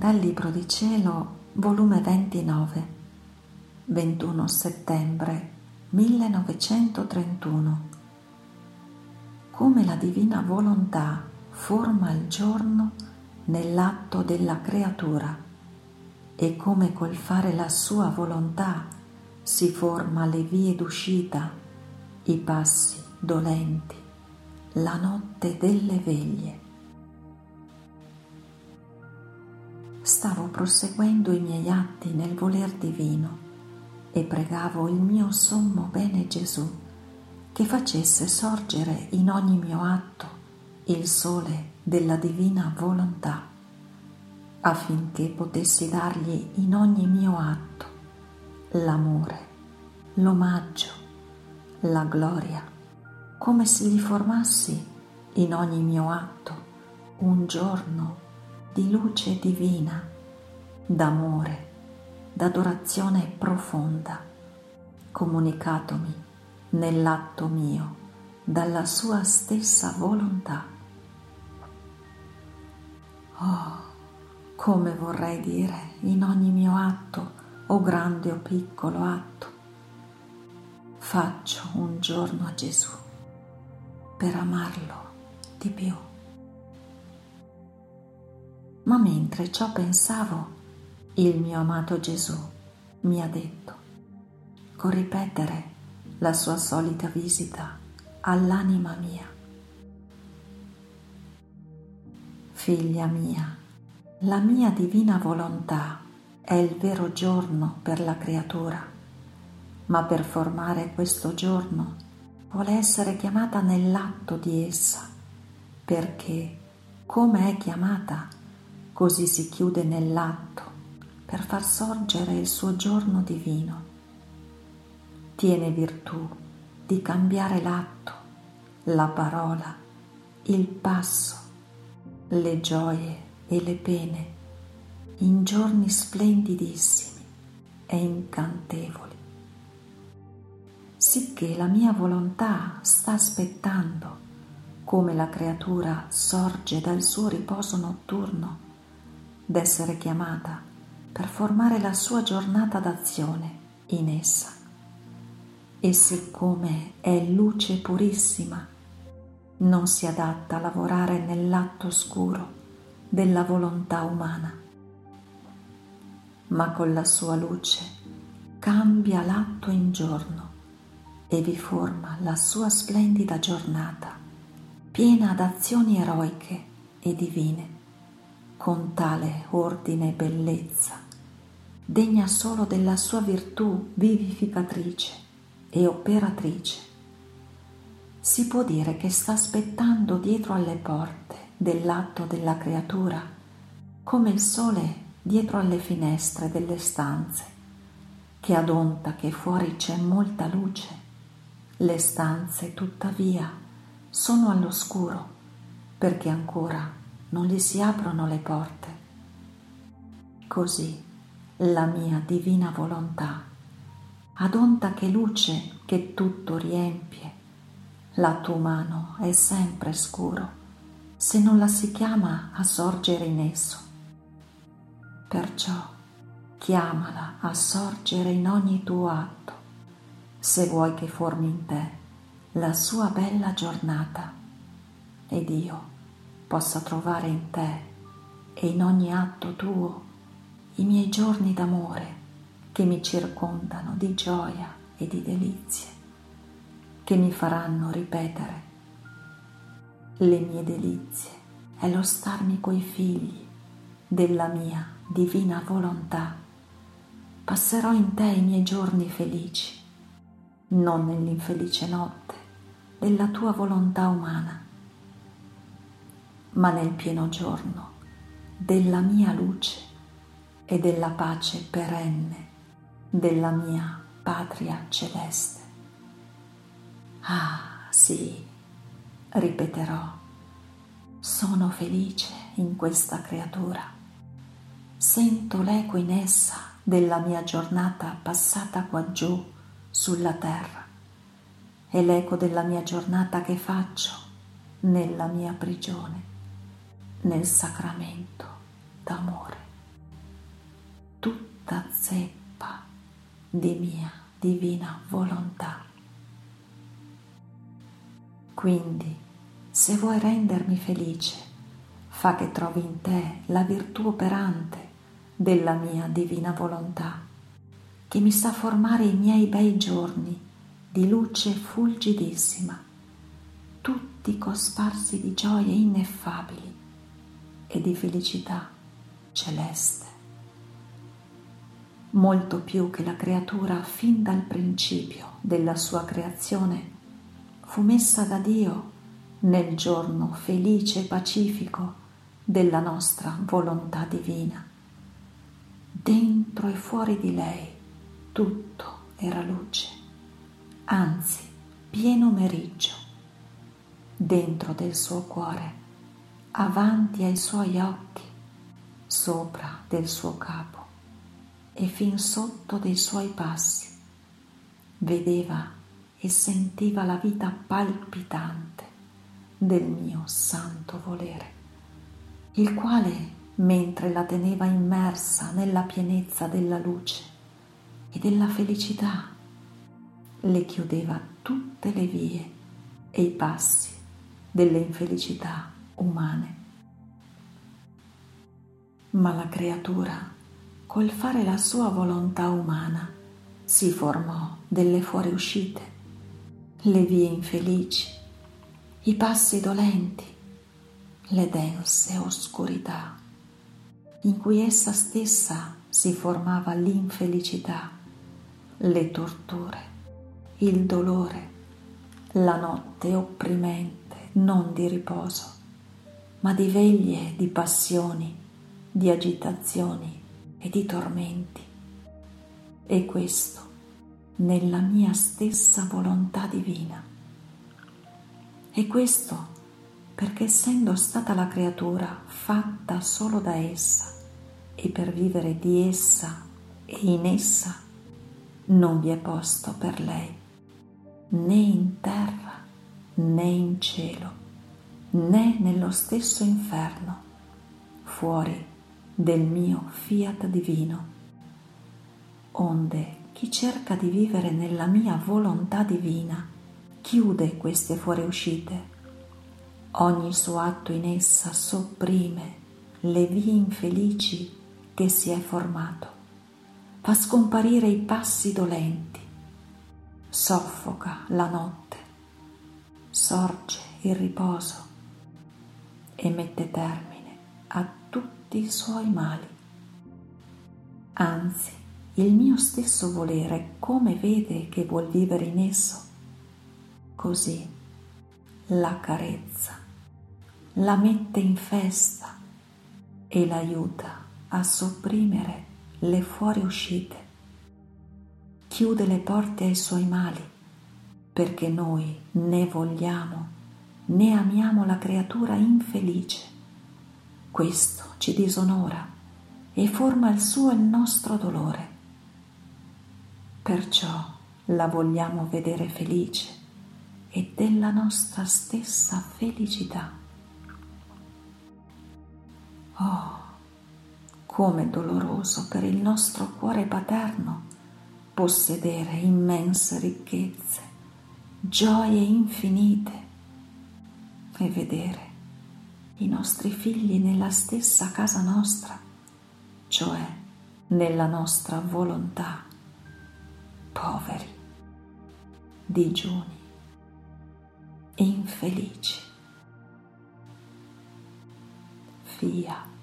Dal Libro di Cielo, volume 29, 21 settembre 1931. Come la divina volontà forma il giorno nell'atto della creatura e come col fare la sua volontà si forma le vie d'uscita, i passi dolenti, la notte delle veglie. Stavo proseguendo i miei atti nel voler divino e pregavo il mio sommo bene Gesù che facesse sorgere in ogni mio atto il sole della divina volontà, affinché potessi dargli in ogni mio atto l'amore, l'omaggio, la gloria, come se gli formassi in ogni mio atto un giorno di luce divina, d'amore, d'adorazione profonda, comunicatomi nell'atto mio dalla sua stessa volontà. Oh, come vorrei dire in ogni mio atto, o grande o piccolo atto, faccio un giorno a Gesù per amarlo di più. Ma mentre ciò pensavo, il mio amato Gesù mi ha detto, con ripetere la sua solita visita all'anima mia. Figlia mia, la mia divina volontà è il vero giorno per la creatura, ma per formare questo giorno vuole essere chiamata nell'atto di essa, perché come è chiamata, così si chiude nell'atto per far sorgere il suo giorno divino. Tiene virtù di cambiare l'atto, la parola, il passo le gioie e le pene in giorni splendidissimi e incantevoli, sicché la mia volontà sta aspettando come la creatura sorge dal suo riposo notturno d'essere chiamata per formare la sua giornata d'azione in essa. E siccome è luce purissima, non si adatta a lavorare nell'atto oscuro della volontà umana, ma con la sua luce cambia l'atto in giorno e vi forma la sua splendida giornata, piena d'azioni eroiche e divine, con tale ordine e bellezza, degna solo della sua virtù vivificatrice e operatrice si può dire che sta aspettando dietro alle porte dell'atto della creatura, come il sole dietro alle finestre delle stanze, che adonta che fuori c'è molta luce, le stanze tuttavia sono all'oscuro perché ancora non gli si aprono le porte. Così la mia divina volontà, adonta che luce che tutto riempie, L'atto umano è sempre scuro se non la si chiama a sorgere in esso. Perciò chiamala a sorgere in ogni tuo atto, se vuoi che formi in te la sua bella giornata ed io possa trovare in te e in ogni atto tuo i miei giorni d'amore che mi circondano di gioia e di delizie che mi faranno ripetere. Le mie delizie è lo starmi coi figli della mia divina volontà. Passerò in te i miei giorni felici, non nell'infelice notte della tua volontà umana, ma nel pieno giorno della mia luce e della pace perenne della mia patria celeste. Ah, sì, ripeterò, sono felice in questa creatura. Sento l'eco in essa della mia giornata passata qua giù sulla terra e l'eco della mia giornata che faccio nella mia prigione, nel sacramento d'amore. giusta zeppa di mia divina volontà. Quindi, se vuoi rendermi felice, fa che trovi in te la virtù operante della mia divina volontà, che mi sa formare i miei bei giorni di luce fulgidissima, tutti cosparsi di gioie ineffabili e di felicità celeste. Molto più che la creatura fin dal principio della sua creazione fu messa da Dio nel giorno felice e pacifico della nostra volontà divina. Dentro e fuori di lei tutto era luce, anzi pieno meriggio. Dentro del suo cuore, avanti ai suoi occhi, sopra del suo capo e fin sotto dei suoi passi, vedeva e sentiva la vita palpitante del mio santo volere, il quale, mentre la teneva immersa nella pienezza della luce e della felicità, le chiudeva tutte le vie e i passi delle infelicità umane. Ma la creatura, col fare la sua volontà umana, si formò delle fuoriuscite le vie infelici, i passi dolenti, le dense oscurità, in cui essa stessa si formava l'infelicità, le torture, il dolore, la notte opprimente, non di riposo, ma di veglie, di passioni, di agitazioni e di tormenti. E questo nella mia stessa volontà divina. E questo perché essendo stata la creatura fatta solo da essa e per vivere di essa e in essa, non vi è posto per lei né in terra né in cielo né nello stesso inferno fuori del mio fiat divino onde chi cerca di vivere nella mia volontà divina chiude queste fuoriuscite. Ogni suo atto in essa sopprime le vie infelici che si è formato, fa scomparire i passi dolenti, soffoca la notte, sorge il riposo e mette termine a tutti i suoi mali. Anzi, il mio stesso volere come vede che vuol vivere in esso, così la carezza, la mette in festa e l'aiuta a sopprimere le fuoriuscite, chiude le porte ai suoi mali, perché noi né vogliamo né amiamo la creatura infelice. Questo ci disonora e forma il suo e il nostro dolore Perciò la vogliamo vedere felice e della nostra stessa felicità. Oh, come doloroso per il nostro cuore paterno possedere immense ricchezze, gioie infinite e vedere i nostri figli nella stessa casa nostra, cioè nella nostra volontà poveri, digiuni, infelici. Fiat.